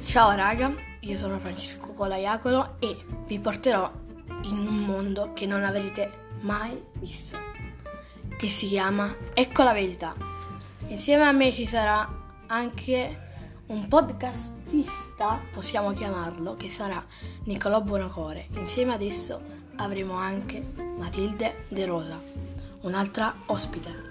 Ciao raga, io sono Francesco Colaiacolo e vi porterò in un mondo che non avrete mai visto, che si chiama Ecco la verità. Insieme a me ci sarà anche un podcastista, possiamo chiamarlo, che sarà Niccolò Buonocore. Insieme ad esso avremo anche Matilde De Rosa, un'altra ospite.